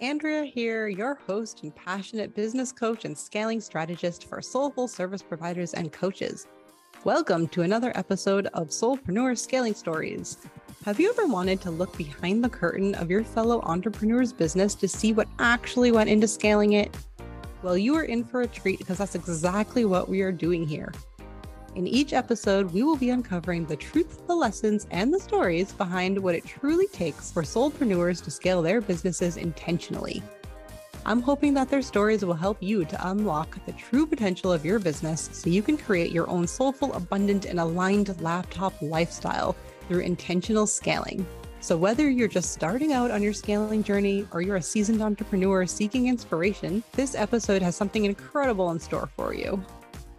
Andrea here, your host and passionate business coach and scaling strategist for soulful service providers and coaches. Welcome to another episode of Soulpreneur Scaling Stories. Have you ever wanted to look behind the curtain of your fellow entrepreneur's business to see what actually went into scaling it? Well, you are in for a treat because that's exactly what we are doing here. In each episode, we will be uncovering the truth, the lessons, and the stories behind what it truly takes for soulpreneurs to scale their businesses intentionally. I'm hoping that their stories will help you to unlock the true potential of your business so you can create your own soulful, abundant, and aligned laptop lifestyle through intentional scaling. So, whether you're just starting out on your scaling journey or you're a seasoned entrepreneur seeking inspiration, this episode has something incredible in store for you.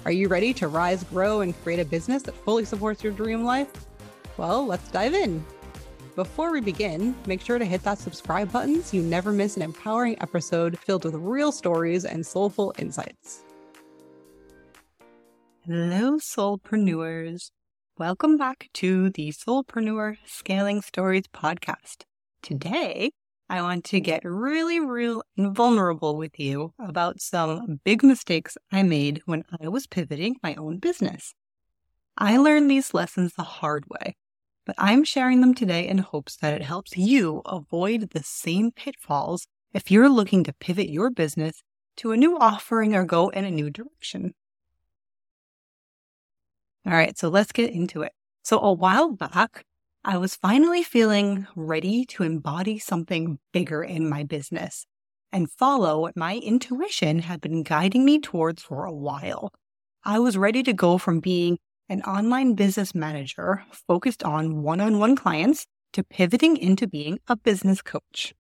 Are you ready to rise, grow, and create a business that fully supports your dream life? Well, let's dive in. Before we begin, make sure to hit that subscribe button so you never miss an empowering episode filled with real stories and soulful insights. Hello, soulpreneurs. Welcome back to the Soulpreneur Scaling Stories podcast. Today, I want to get really real and vulnerable with you about some big mistakes I made when I was pivoting my own business. I learned these lessons the hard way, but I'm sharing them today in hopes that it helps you avoid the same pitfalls if you're looking to pivot your business to a new offering or go in a new direction. All right, so let's get into it. So, a while back, I was finally feeling ready to embody something bigger in my business and follow what my intuition had been guiding me towards for a while. I was ready to go from being an online business manager focused on one on one clients to pivoting into being a business coach.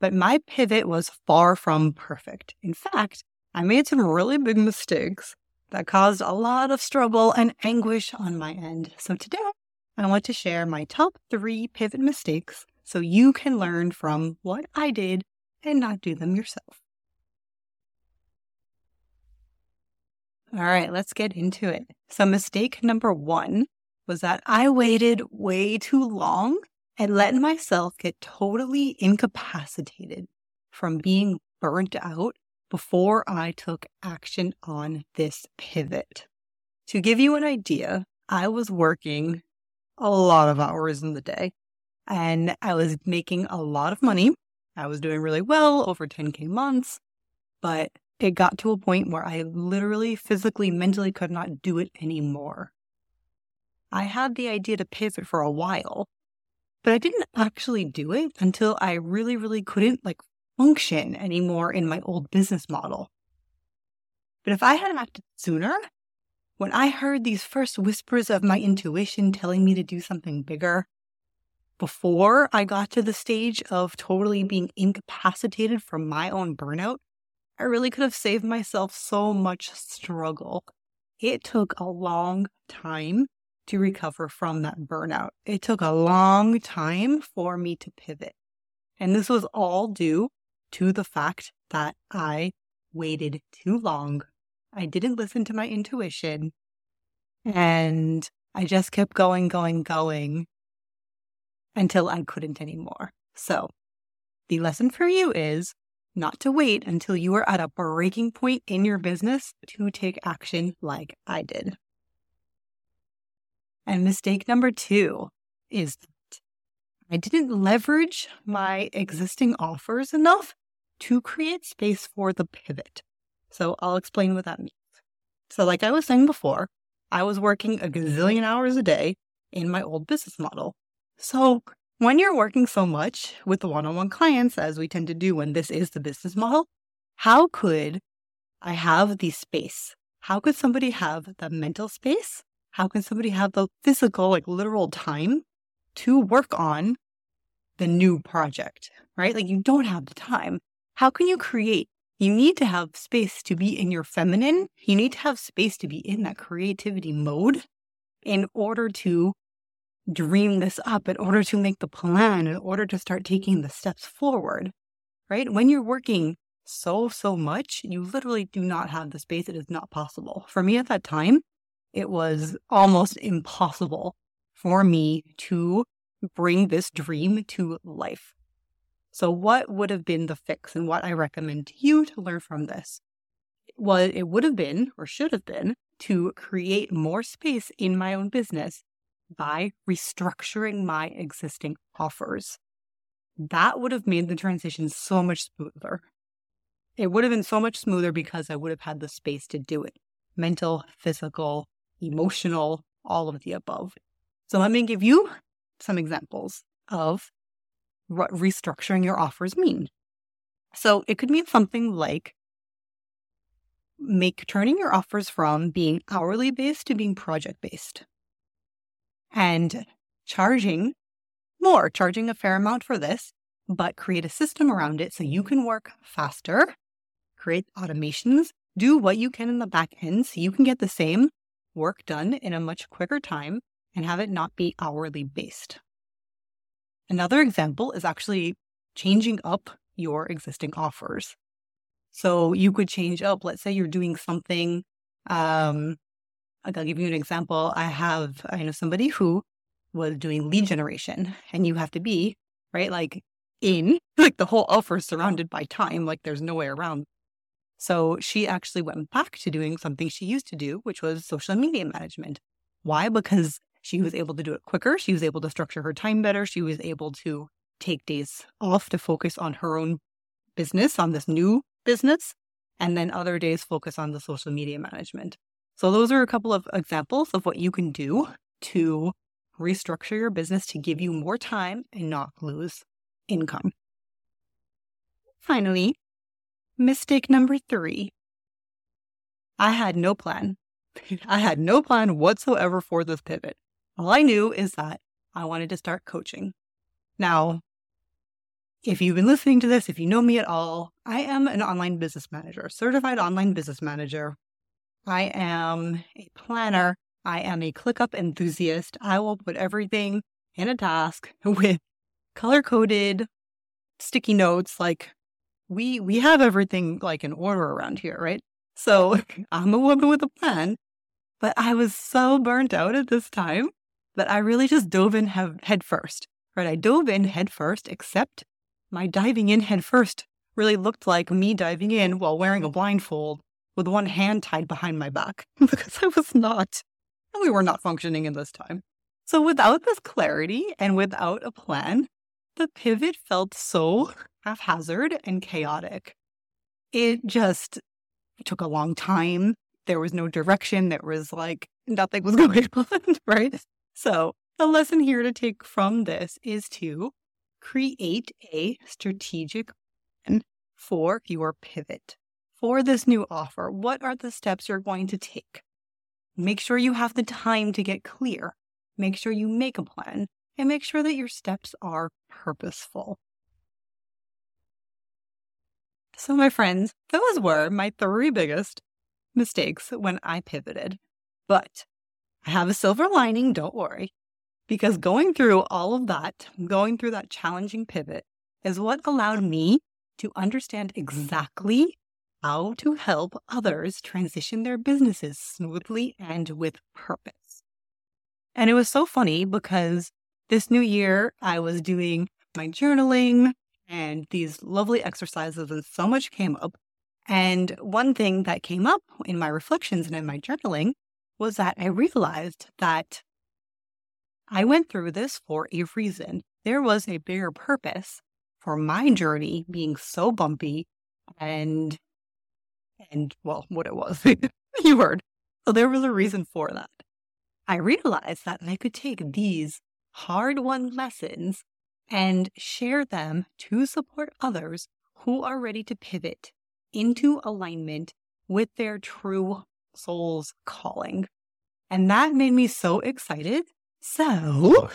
But my pivot was far from perfect. In fact, I made some really big mistakes that caused a lot of struggle and anguish on my end. So today, I want to share my top three pivot mistakes so you can learn from what I did and not do them yourself. All right, let's get into it. So, mistake number one was that I waited way too long and let myself get totally incapacitated from being burnt out before I took action on this pivot. To give you an idea, I was working a lot of hours in the day. And I was making a lot of money. I was doing really well over 10K months, but it got to a point where I literally, physically, mentally could not do it anymore. I had the idea to pivot for a while, but I didn't actually do it until I really, really couldn't like function anymore in my old business model. But if I had acted sooner, when I heard these first whispers of my intuition telling me to do something bigger, before I got to the stage of totally being incapacitated from my own burnout, I really could have saved myself so much struggle. It took a long time to recover from that burnout. It took a long time for me to pivot. And this was all due to the fact that I waited too long I didn't listen to my intuition. And I just kept going, going, going until I couldn't anymore. So the lesson for you is not to wait until you are at a breaking point in your business to take action like I did. And mistake number two is that I didn't leverage my existing offers enough to create space for the pivot. So I'll explain what that means. So, like I was saying before, I was working a gazillion hours a day in my old business model. So, when you're working so much with the one on one clients, as we tend to do when this is the business model, how could I have the space? How could somebody have the mental space? How can somebody have the physical, like literal time to work on the new project, right? Like you don't have the time. How can you create you need to have space to be in your feminine. You need to have space to be in that creativity mode in order to dream this up, in order to make the plan, in order to start taking the steps forward, right? When you're working so, so much, you literally do not have the space. It is not possible. For me at that time, it was almost impossible for me to bring this dream to life. So, what would have been the fix and what I recommend you to learn from this? Well, it would have been or should have been to create more space in my own business by restructuring my existing offers. That would have made the transition so much smoother. It would have been so much smoother because I would have had the space to do it mental, physical, emotional, all of the above. So let me give you some examples of what restructuring your offers mean. So it could mean something like make turning your offers from being hourly based to being project based and charging more, charging a fair amount for this, but create a system around it so you can work faster, create automations, do what you can in the back end so you can get the same work done in a much quicker time and have it not be hourly based. Another example is actually changing up your existing offers. So you could change up, let's say you're doing something. Um, I'll give you an example. I have, I know somebody who was doing lead generation, and you have to be, right, like in, like the whole offer is surrounded by time, like there's no way around. So she actually went back to doing something she used to do, which was social media management. Why? Because she was able to do it quicker. She was able to structure her time better. She was able to take days off to focus on her own business, on this new business, and then other days focus on the social media management. So, those are a couple of examples of what you can do to restructure your business to give you more time and not lose income. Finally, mistake number three I had no plan. I had no plan whatsoever for this pivot. All I knew is that I wanted to start coaching. Now, if you've been listening to this, if you know me at all, I am an online business manager, certified online business manager. I am a planner. I am a ClickUp enthusiast. I will put everything in a task with color coded sticky notes. Like we we have everything like in order around here, right? So I'm a woman with a plan, but I was so burnt out at this time that I really just dove in head first, right? I dove in head first, except my diving in head first really looked like me diving in while wearing a blindfold with one hand tied behind my back because I was not, and we were not functioning in this time. So without this clarity and without a plan, the pivot felt so haphazard and chaotic. It just took a long time. There was no direction. There was like nothing was going on, right? So, the lesson here to take from this is to create a strategic plan for your pivot. For this new offer, what are the steps you're going to take? Make sure you have the time to get clear. Make sure you make a plan and make sure that your steps are purposeful. So, my friends, those were my three biggest mistakes when I pivoted. But I have a silver lining, don't worry, because going through all of that, going through that challenging pivot is what allowed me to understand exactly how to help others transition their businesses smoothly and with purpose. And it was so funny because this new year I was doing my journaling and these lovely exercises, and so much came up. And one thing that came up in my reflections and in my journaling was that I realized that I went through this for a reason. There was a bigger purpose for my journey being so bumpy and and well, what it was. you heard. So there was a reason for that. I realized that I could take these hard won lessons and share them to support others who are ready to pivot into alignment with their true soul's calling. And that made me so excited. So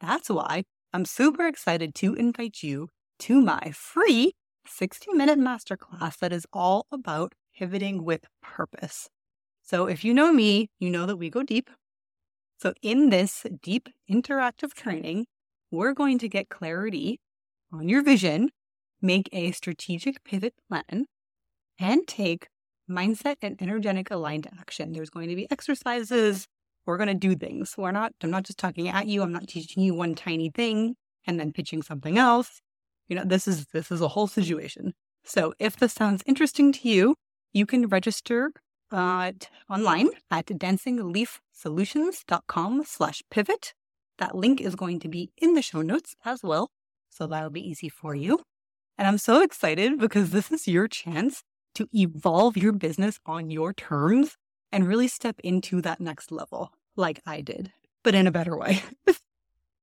that's why I'm super excited to invite you to my free 60 minute masterclass that is all about pivoting with purpose. So if you know me, you know that we go deep. So in this deep interactive training, we're going to get clarity on your vision, make a strategic pivot plan, and take mindset and energetic aligned action. There's going to be exercises. We're going to do things. We're not, I'm not just talking at you. I'm not teaching you one tiny thing and then pitching something else. You know, this is this is a whole situation. So if this sounds interesting to you, you can register uh, online at dancingleafsolutions.com slash pivot. That link is going to be in the show notes as well. So that'll be easy for you. And I'm so excited because this is your chance to evolve your business on your terms and really step into that next level like I did, but in a better way.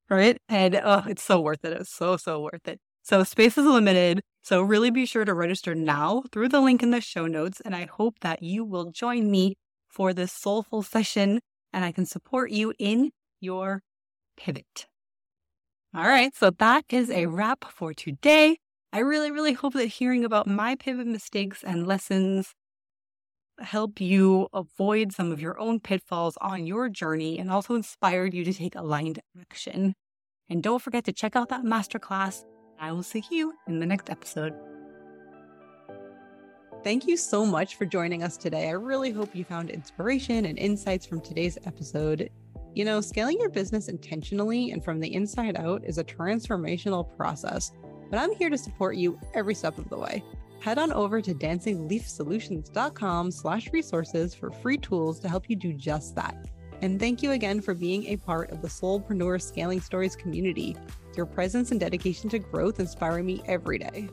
right? And oh, it's so worth it. It's so, so worth it. So space is limited. So really be sure to register now through the link in the show notes. And I hope that you will join me for this soulful session and I can support you in your pivot. All right. So that is a wrap for today. I really, really hope that hearing about my pivot mistakes and lessons help you avoid some of your own pitfalls on your journey and also inspired you to take aligned action. And don't forget to check out that masterclass. I will see you in the next episode. Thank you so much for joining us today. I really hope you found inspiration and insights from today's episode. You know, scaling your business intentionally and from the inside out is a transformational process, but I'm here to support you every step of the way head on over to dancingleafsolutions.com slash resources for free tools to help you do just that. And thank you again for being a part of the Soulpreneur Scaling Stories community. Your presence and dedication to growth inspire me every day.